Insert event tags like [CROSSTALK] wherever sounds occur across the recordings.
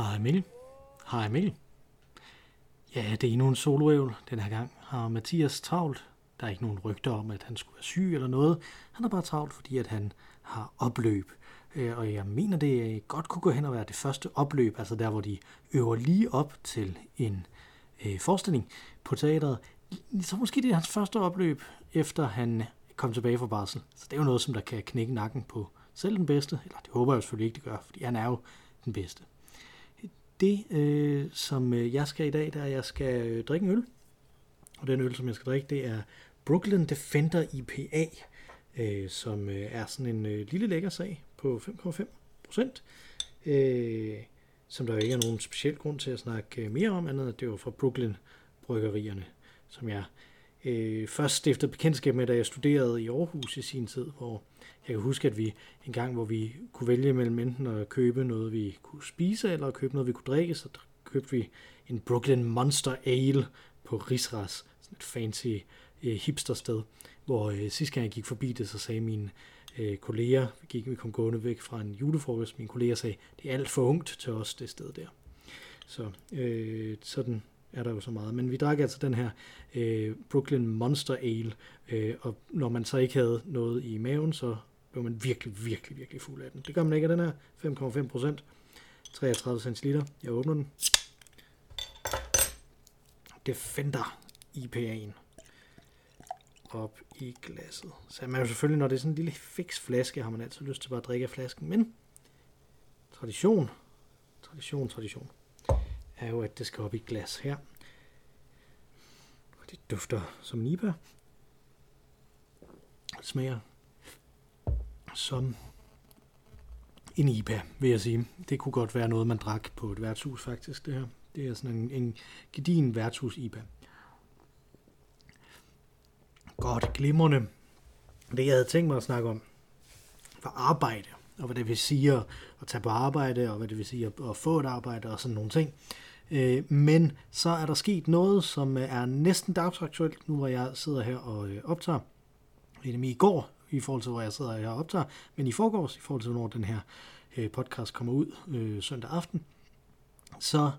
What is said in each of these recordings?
Hej Emil. Hej Emil. Ja, det er endnu en soloævl. Den her gang har Mathias travlt. Der er ikke nogen rygter om, at han skulle være syg eller noget. Han er bare travlt, fordi at han har opløb. Øh, og jeg mener, det godt kunne gå hen og være det første opløb, altså der, hvor de øver lige op til en øh, forestilling på teateret. Så måske det er hans første opløb, efter han kom tilbage fra barsel. Så det er jo noget, som der kan knække nakken på selv den bedste. Eller det håber jeg selvfølgelig ikke, det gør, fordi han er jo den bedste. Det, øh, som øh, jeg skal i dag, der er, at jeg skal øh, drikke en øl. Og den øl, som jeg skal drikke, det er Brooklyn Defender IPA, øh, som øh, er sådan en øh, lille lækker sag på 5,5 procent. Øh, som der jo ikke er nogen speciel grund til at snakke øh, mere om, andet end at det var fra Brooklyn Bryggerierne, som jeg øh, først stiftede bekendtskab med, da jeg studerede i Aarhus i sin tid, hvor jeg kan huske, at vi en gang, hvor vi kunne vælge mellem enten at købe noget, vi kunne spise, eller at købe noget, vi kunne drikke, så købte vi en Brooklyn Monster Ale på Risras, sådan et fancy øh, hipstersted, hvor øh, sidste gang jeg gik forbi det, så sagde mine øh, kolleger, vi, gik, vi kom gående væk fra en julefrokost, mine kolleger sagde, det er alt for ungt til os, det sted der. Så øh, sådan er der jo så meget. Men vi drak altså den her øh, Brooklyn Monster Ale, øh, og når man så ikke havde noget i maven, så blev man virkelig, virkelig, virkelig fuld af den. Det gør man ikke af den her 5,5 procent. 33 centiliter. Jeg åbner den. Defender IPA'en op i glasset. Så man jo selvfølgelig, når det er sådan en lille fix flaske, har man altid lyst til bare at drikke af flasken. Men tradition, tradition, tradition, er jo, at det skal op i glas her. Og det dufter som en Det smager som en IPA, vil jeg sige. Det kunne godt være noget, man drak på et værtshus, faktisk, det her. Det er sådan en, en gedin værtshus-IPA. Godt, glimrende. Det, jeg havde tænkt mig at snakke om, var arbejde, og hvad det vil sige at, at tage på arbejde, og hvad det vil sige at, at få et arbejde, og sådan nogle ting. Øh, men så er der sket noget, som øh, er næsten dagsaktuelt, nu hvor jeg sidder her og øh, optager. Det er i går, i forhold til, hvor jeg sidder her og optager, men i forgårs, i forhold til, hvornår den her øh, podcast kommer ud øh, søndag aften, så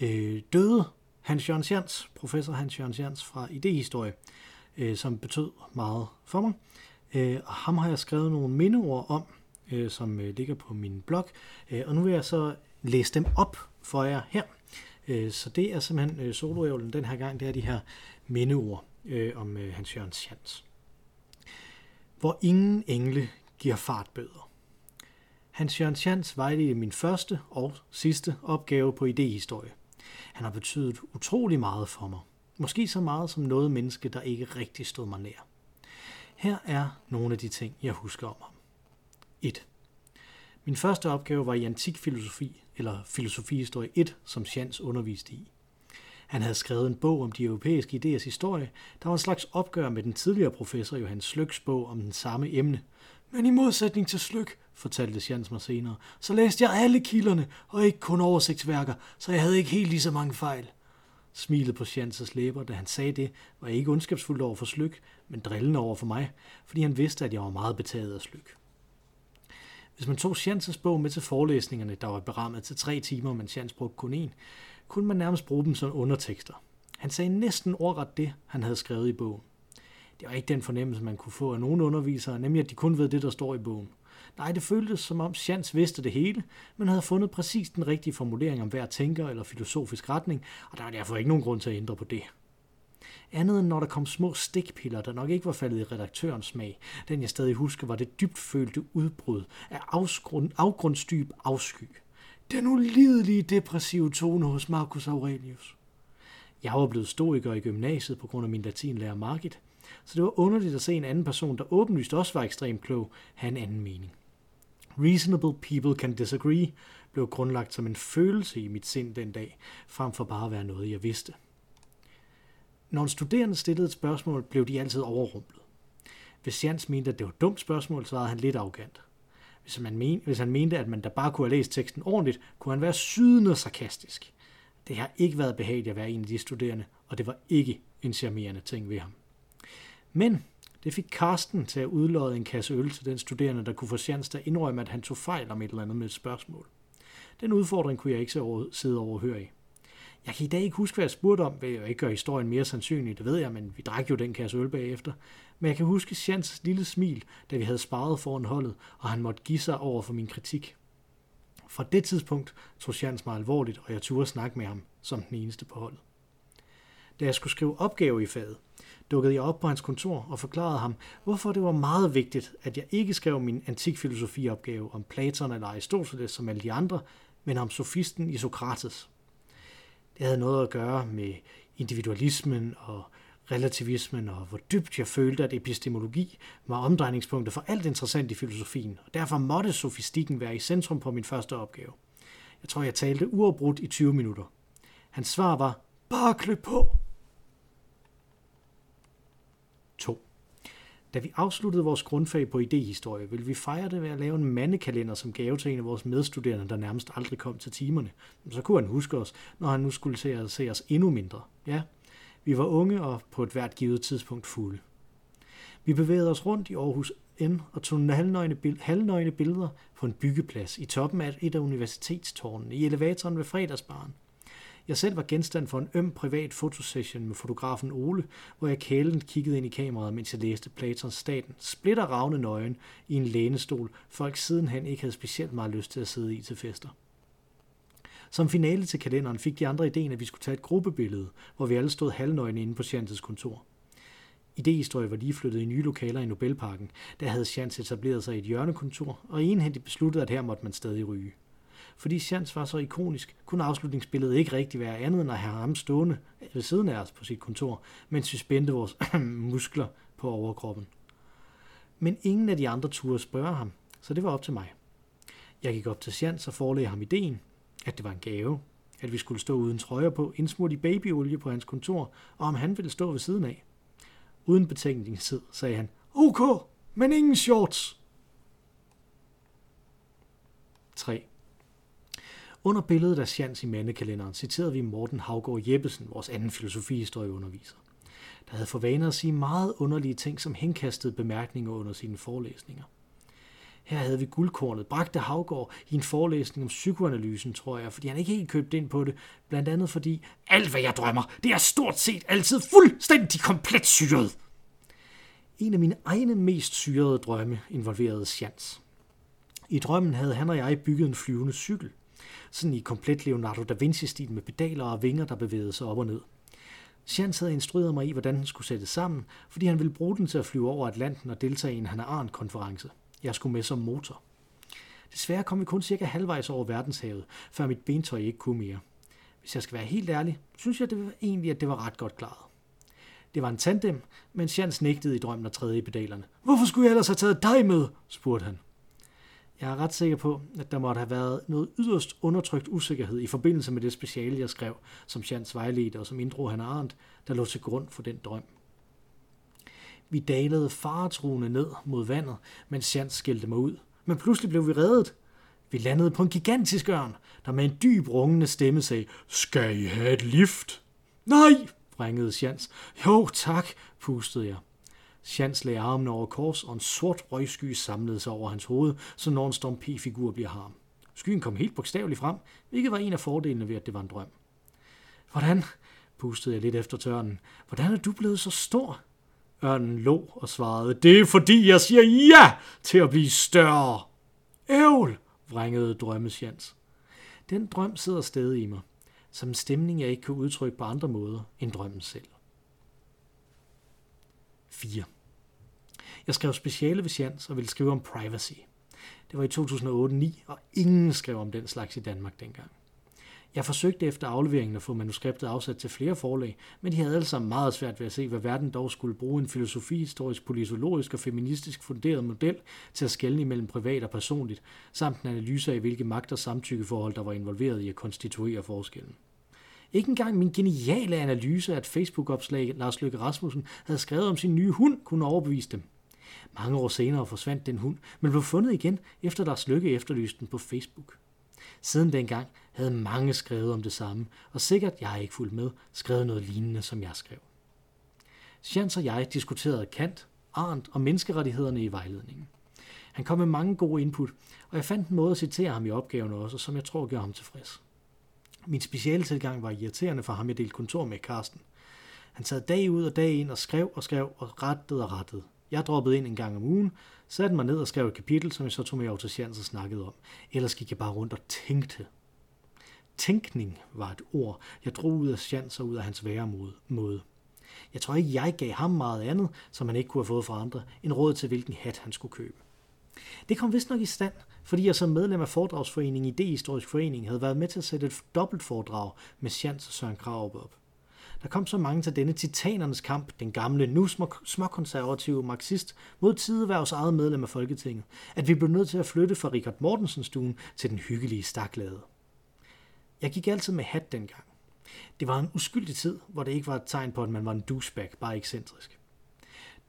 øh, døde Hans Jørgen Jans, professor Hans Jørgen Jans fra Idehistorie, øh, som betød meget for mig. Øh, og ham har jeg skrevet nogle mindeord om, øh, som øh, ligger på min blog, øh, og nu vil jeg så læse dem op for jer her. Øh, så det er simpelthen øh, soloævlen den her gang, det er de her mindeord øh, om øh, Hans Jørgens Jans. Hvor ingen engle giver fartbøder. Hans Jørgen Jans vejledte min første og sidste opgave på idehistorie. Han har betydet utrolig meget for mig. Måske så meget som noget menneske, der ikke rigtig stod mig nær. Her er nogle af de ting, jeg husker om ham. 1. Min første opgave var i antik filosofi, eller filosofihistorie 1, som Jans underviste i. Han havde skrevet en bog om de europæiske idéers historie, der var en slags opgør med den tidligere professor Johannes Slyks bog om den samme emne. Men i modsætning til Slyk, fortalte Jans mig senere, så læste jeg alle kilderne, og ikke kun oversigtsværker, så jeg havde ikke helt lige så mange fejl. Smilet på Janses læber, da han sagde det, var ikke ondskabsfuldt over for Slyk, men drillende over for mig, fordi han vidste, at jeg var meget betaget af Slyk. Hvis man tog Janses bog med til forelæsningerne, der var berammet til tre timer, men Jans brugte kun én, kunne man nærmest bruge dem som undertekster. Han sagde næsten ordret det, han havde skrevet i bogen. Det var ikke den fornemmelse, man kunne få af nogle undervisere, nemlig at de kun ved det, der står i bogen. Nej, det føltes som om Jans vidste det hele, men havde fundet præcis den rigtige formulering om hver tænker eller filosofisk retning, og der var derfor ikke nogen grund til at ændre på det. Andet end når der kom små stikpiller, der nok ikke var faldet i redaktørens smag. Den jeg stadig husker var det dybt følte udbrud af afgrund, afgrundsdyb afsky. Den ulidelige depressive tone hos Marcus Aurelius. Jeg var blevet stoiker i gymnasiet på grund af min latinlærer Margit, så det var underligt at se en anden person, der åbenlyst også var ekstremt klog, have en anden mening. Reasonable people can disagree blev grundlagt som en følelse i mit sind den dag, frem for bare at være noget, jeg vidste. Når en studerende stillede et spørgsmål, blev de altid overrumplet. Hvis Jans mente, at det var et dumt spørgsmål, svarede han lidt arrogant. Hvis, man men, hvis han mente, at man da bare kunne have læst teksten ordentligt, kunne han være sydende sarkastisk. Det har ikke været behageligt at være en af de studerende, og det var ikke en charmerende ting ved ham. Men det fik Karsten til at udlåde en kasse øl til den studerende, der kunne få chance til at indrømme, at han tog fejl om et eller andet med et spørgsmål. Den udfordring kunne jeg ikke sidde overhøre i. Jeg kan i dag ikke huske, hvad jeg spurgte om, hvad jeg ikke gør historien mere sandsynlig, det ved jeg, men vi drak jo den kasse øl bagefter. Men jeg kan huske Sjans lille smil, da vi havde sparet foran holdet, og han måtte give sig over for min kritik. Fra det tidspunkt tog Sjans mig alvorligt, og jeg turde snakke med ham som den eneste på holdet. Da jeg skulle skrive opgave i faget, dukkede jeg op på hans kontor og forklarede ham, hvorfor det var meget vigtigt, at jeg ikke skrev min antikfilosofiopgave om Platon eller Aristoteles som alle de andre, men om sofisten Isokrates. Det havde noget at gøre med individualismen og relativismen, og hvor dybt jeg følte, at epistemologi var omdrejningspunktet for alt interessant i filosofien, og derfor måtte sofistikken være i centrum på min første opgave. Jeg tror, jeg talte uafbrudt i 20 minutter. Hans svar var, bare klø på. Da vi afsluttede vores grundfag på idehistorie, ville vi fejre det ved at lave en mandekalender som gave til en af vores medstuderende, der nærmest aldrig kom til timerne. Så kunne han huske os, når han nu skulle se os, se os endnu mindre. Ja, vi var unge og på et hvert givet tidspunkt fulde. Vi bevægede os rundt i Aarhus N og tog halvnøgne, halvnøgne billeder på en byggeplads i toppen af et af universitetstårnene i elevatoren ved fredagsbaren. Jeg selv var genstand for en øm privat fotosession med fotografen Ole, hvor jeg kælen kiggede ind i kameraet, mens jeg læste Platons Staten, splitter ravne nøgen i en lænestol, folk sidenhen ikke havde specielt meget lyst til at sidde i til fester. Som finale til kalenderen fik de andre ideen, at vi skulle tage et gruppebillede, hvor vi alle stod halvnøgne inde på Chances kontor. Idehistorie var lige flyttet i nye lokaler i Nobelparken. Der havde Chance etableret sig i et hjørnekontor, og enhændigt besluttede, at her måtte man stadig ryge. Fordi Sjans var så ikonisk, kunne afslutningsbilledet ikke rigtig være andet end at have ham stående ved siden af os på sit kontor, mens vi spændte vores [CLEARS THROAT] muskler på overkroppen. Men ingen af de andre turde spørge ham, så det var op til mig. Jeg gik op til Sjans og forelagde ham ideen, at det var en gave, at vi skulle stå uden trøjer på, indsmurt i babyolie på hans kontor, og om han ville stå ved siden af. Uden betænkningstid sagde han, OK, men ingen shorts. 3. Under billedet af Sjans i mandekalenderen citerede vi Morten Havgård Jeppesen, vores anden filosofihistorieunderviser, der havde for vane at sige meget underlige ting som henkastede bemærkninger under sine forelæsninger. Her havde vi guldkornet, bragte Havgård i en forelæsning om psykoanalysen, tror jeg, fordi han ikke helt købte ind på det. Blandt andet fordi, alt hvad jeg drømmer, det er stort set altid fuldstændig komplet syret. En af mine egne mest syrede drømme involverede Sjans. I drømmen havde han og jeg bygget en flyvende cykel. Sådan i komplet Leonardo da Vinci-stil med pedaler og vinger, der bevægede sig op og ned. Sjans havde instrueret mig i, hvordan den skulle sættes sammen, fordi han ville bruge den til at flyve over Atlanten og deltage i en Hannah Arendt-konference. Jeg skulle med som motor. Desværre kom vi kun cirka halvvejs over verdenshavet, før mit bentøj ikke kunne mere. Hvis jeg skal være helt ærlig, synes jeg det var egentlig, at det var ret godt klaret. Det var en tandem, men Sjans nægtede i drømmen at træde i pedalerne. Hvorfor skulle jeg ellers have taget dig med? spurgte han. Jeg er ret sikker på, at der måtte have været noget yderst undertrykt usikkerhed i forbindelse med det speciale, jeg skrev, som Sjans vejledte og som inddrog han Arndt, der lå til grund for den drøm. Vi dalede faretruende ned mod vandet, mens Sjans skældte mig ud. Men pludselig blev vi reddet. Vi landede på en gigantisk ørn, der med en dyb rungende stemme sagde, Skal I have et lift? Nej, ringede Sjans. Jo, tak, pustede jeg. Chance lagde armen over kors, og en sort røgsky samlede sig over hans hoved, så når en Storm P-figur bliver harm. Skyen kom helt bogstaveligt frem, hvilket var en af fordelene ved, at det var en drøm. Hvordan, pustede jeg lidt efter tørnen, hvordan er du blevet så stor? Ørnen lå og svarede, det er fordi jeg siger ja til at blive større. Ævl, vrængede drømmesjans. Den drøm sidder stadig i mig, som en stemning, jeg ikke kan udtrykke på andre måder end drømmen selv. 4. Jeg skrev speciale ved Sjans og ville skrive om privacy. Det var i 2008-9, og ingen skrev om den slags i Danmark dengang. Jeg forsøgte efter afleveringen at få manuskriptet afsat til flere forlag, men de havde alle sammen meget svært ved at se, hvad verden dog skulle bruge en filosofihistorisk, politologisk og feministisk funderet model til at skelne imellem privat og personligt, samt en analyse af, hvilke magt- og samtykkeforhold, der var involveret i at konstituere forskellen. Ikke engang min geniale analyse af et Facebook-opslag, Lars Løkke Rasmussen havde skrevet om sin nye hund, kunne overbevise dem. Mange år senere forsvandt den hund, men blev fundet igen, efter Lars Lykke efterlyste den på Facebook. Siden dengang havde mange skrevet om det samme, og sikkert, jeg har ikke fulgt med, skrevet noget lignende, som jeg skrev. Sjans og jeg diskuterede Kant, Arndt og menneskerettighederne i vejledningen. Han kom med mange gode input, og jeg fandt en måde at citere ham i opgaven også, som jeg tror gjorde ham tilfreds. Min speciale tilgang var irriterende for ham, jeg delte kontor med Karsten. Han sad dag ud og dag ind og skrev og skrev og rettede og rettede. Jeg droppede ind en gang om ugen, satte mig ned og skrev et kapitel, som jeg så tog med over til og snakkede om. Ellers gik jeg bare rundt og tænkte. Tænkning var et ord, jeg drog ud af Sjans og ud af hans måde. Jeg tror ikke, jeg gav ham meget andet, som han ikke kunne have fået fra andre, end råd til, hvilken hat han skulle købe. Det kom vist nok i stand, fordi jeg som medlem af foredragsforeningen i Idehistorisk Forening havde været med til at sætte et dobbelt foredrag med Sjans og Søren Krav op. Der kom så mange til denne titanernes kamp, den gamle, nu småkonservative marxist, mod tideværvs eget medlem af Folketinget, at vi blev nødt til at flytte fra Richard Mortensens stuen til den hyggelige staklade. Jeg gik altid med hat dengang. Det var en uskyldig tid, hvor det ikke var et tegn på, at man var en douchebag, bare ekscentrisk.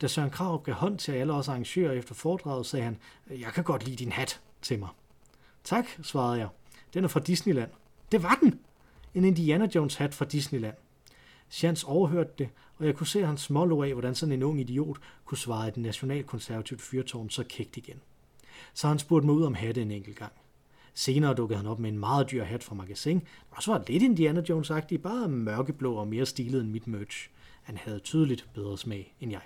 Da Søren Krav gav hånd til alle os arrangører efter foredraget, sagde han, jeg kan godt lide din hat til mig. Tak, svarede jeg. Den er fra Disneyland. Det var den! En Indiana Jones hat fra Disneyland. Sjans overhørte det, og jeg kunne se hans smålå af, hvordan sådan en ung idiot kunne svare et nationalkonservativt fyrtårn så kægt igen. Så han spurgte mig ud om hatte en enkelt gang. Senere dukkede han op med en meget dyr hat fra magasin, der også var lidt Indiana Jones-agtig, bare mørkeblå og mere stilet end mit merch. Han havde tydeligt bedre smag end jeg.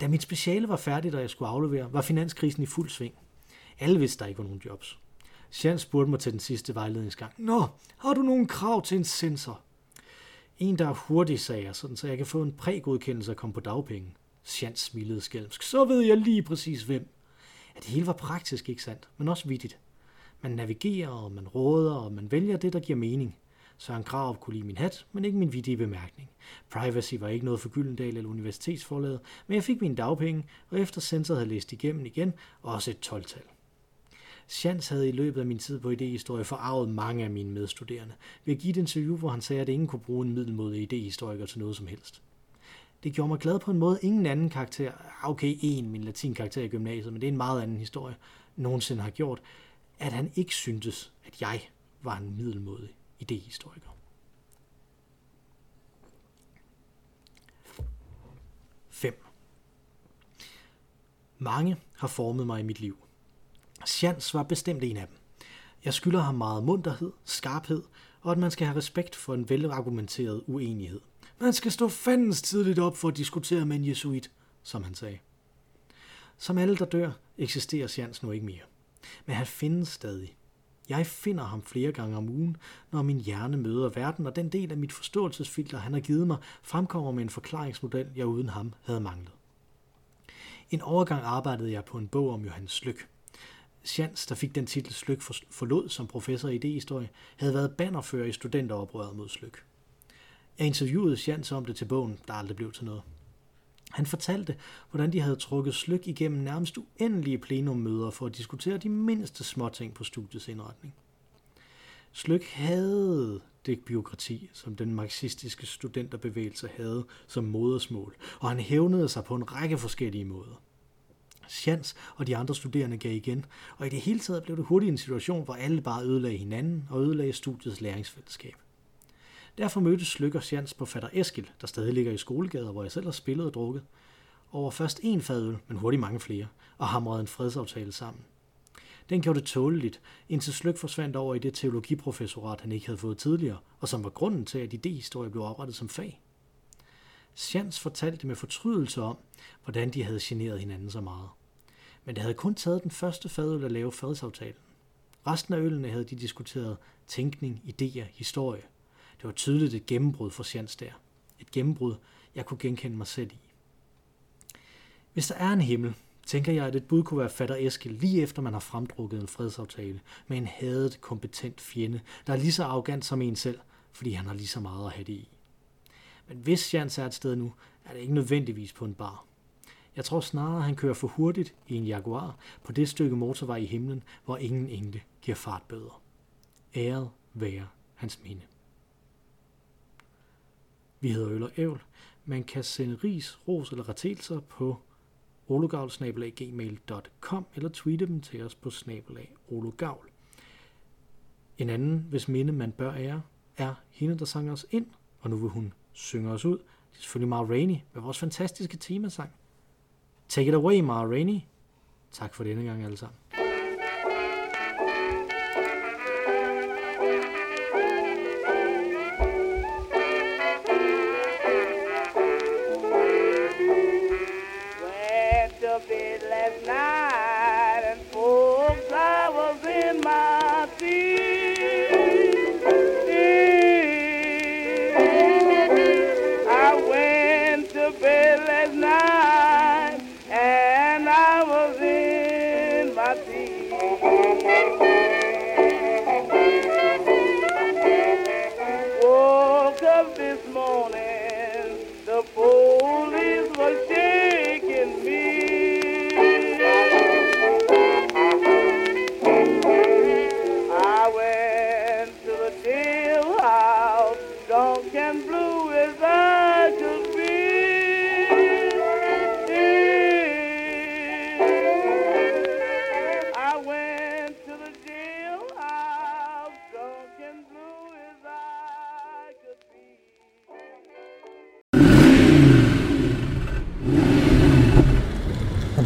Da mit speciale var færdigt, og jeg skulle aflevere, var finanskrisen i fuld sving. Alle vidste, der ikke var nogen jobs. Sjans spurgte mig til den sidste vejledningsgang. Nå, har du nogen krav til en sensor? En, der er hurtig, sagde jeg, sådan, så jeg kan få en prægodkendelse og komme på dagpenge. Sjans smilede skælmsk. Så ved jeg lige præcis hvem. At det hele var praktisk, ikke sandt, men også vittigt. Man navigerer, og man råder, og man vælger det, der giver mening. Søren Krav kunne lide min hat, men ikke min vidige bemærkning. Privacy var ikke noget for Gyldendal eller universitetsforlaget, men jeg fik mine dagpenge, og efter censoret havde læst igennem igen, også et 12-tal. Sjans havde i løbet af min tid på idehistorie forarvet mange af mine medstuderende ved at give et interview, hvor han sagde, at ingen kunne bruge en middelmodig idehistoriker til noget som helst. Det gjorde mig glad på en måde, ingen anden karakter, ah, okay, en min latinkarakter i gymnasiet, men det er en meget anden historie, nogensinde har gjort, at han ikke syntes, at jeg var en middelmodig idehistoriker. 5. Mange har formet mig i mit liv. Sjans var bestemt en af dem. Jeg skylder ham meget munterhed, skarphed, og at man skal have respekt for en velargumenteret uenighed. Man skal stå fandens tidligt op for at diskutere med en jesuit, som han sagde. Som alle, der dør, eksisterer Sjans nu ikke mere. Men han findes stadig. Jeg finder ham flere gange om ugen, når min hjerne møder verden, og den del af mit forståelsesfilter, han har givet mig, fremkommer med en forklaringsmodel, jeg uden ham havde manglet. En overgang arbejdede jeg på en bog om Johannes Slyk. Sjans, der fik den titel Slyk forlod som professor i idéhistorie, havde været bannerfører i studenteroprøret mod Slyk. Jeg interviewede Sjans om det til bogen, der aldrig blev til noget. Han fortalte, hvordan de havde trukket Slyk igennem nærmest uendelige plenummøder for at diskutere de mindste småting på studiets indretning. Slyk havde det byråkrati, som den marxistiske studenterbevægelse havde som modersmål, og han hævnede sig på en række forskellige måder. Chans og de andre studerende gav igen, og i det hele taget blev det hurtigt en situation, hvor alle bare ødelagde hinanden og ødelagde studiets læringsfællesskab. Derfor mødtes Lykke og Sjans på fatter Eskil, der stadig ligger i skolegader, hvor jeg selv har spillet og drukket, over først en fadøl, men hurtigt mange flere, og hamrede en fredsaftale sammen. Den gjorde det tåleligt, indtil Slyk forsvandt over i det teologiprofessorat, han ikke havde fået tidligere, og som var grunden til, at idéhistorie blev oprettet som fag. Sjans fortalte med fortrydelse om, hvordan de havde generet hinanden så meget. Men det havde kun taget den første fadøl at lave fredsaftalen. Resten af ølene havde de diskuteret tænkning, idéer, historie. Det var tydeligt et gennembrud for Sjans der. Et gennembrud, jeg kunne genkende mig selv i. Hvis der er en himmel, tænker jeg, at et bud kunne være fatter Eskild lige efter man har fremdrukket en fredsaftale med en hadet, kompetent fjende, der er lige så arrogant som en selv, fordi han har lige så meget at have det i. Men hvis Jans er et sted nu, er det ikke nødvendigvis på en bar. Jeg tror snarere, han kører for hurtigt i en Jaguar på det stykke motorvej i himlen, hvor ingen engle giver fartbøder. Æret være hans minde. Vi hedder Øl og Ævl. Man kan sende ris, ros eller retelser på ologavl.gmail.com eller tweete dem til os på snabelag ologavl. En anden, hvis minde man bør ære, er hende, der sang os ind, og nu vil hun synge os ud. Det er selvfølgelig meget rainy med vores fantastiske temasang. Take it away, Mara Rainey. Tak for denne gang alle sammen.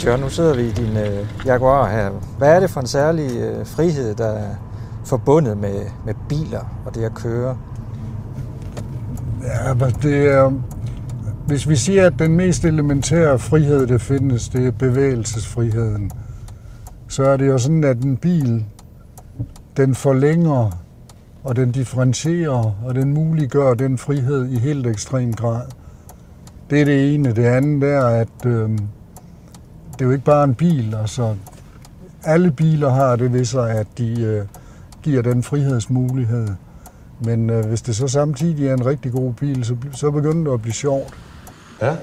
Hans Jørgen, nu sidder vi i din øh, Jaguar her. Hvad er det for en særlig øh, frihed, der er forbundet med, med biler og det at køre? Ja, altså, det er, hvis vi siger, at den mest elementære frihed, der findes, det er bevægelsesfriheden, så er det jo sådan, at en bil, den forlænger, og den differentierer, og den muliggør den frihed i helt ekstrem grad. Det er det ene. Det andet er, at øh, det er jo ikke bare en bil. Altså, alle biler har det ved sig, at de øh, giver den frihedsmulighed. Men øh, hvis det så samtidig er en rigtig god bil, så, så begynder det at blive sjovt. Ja.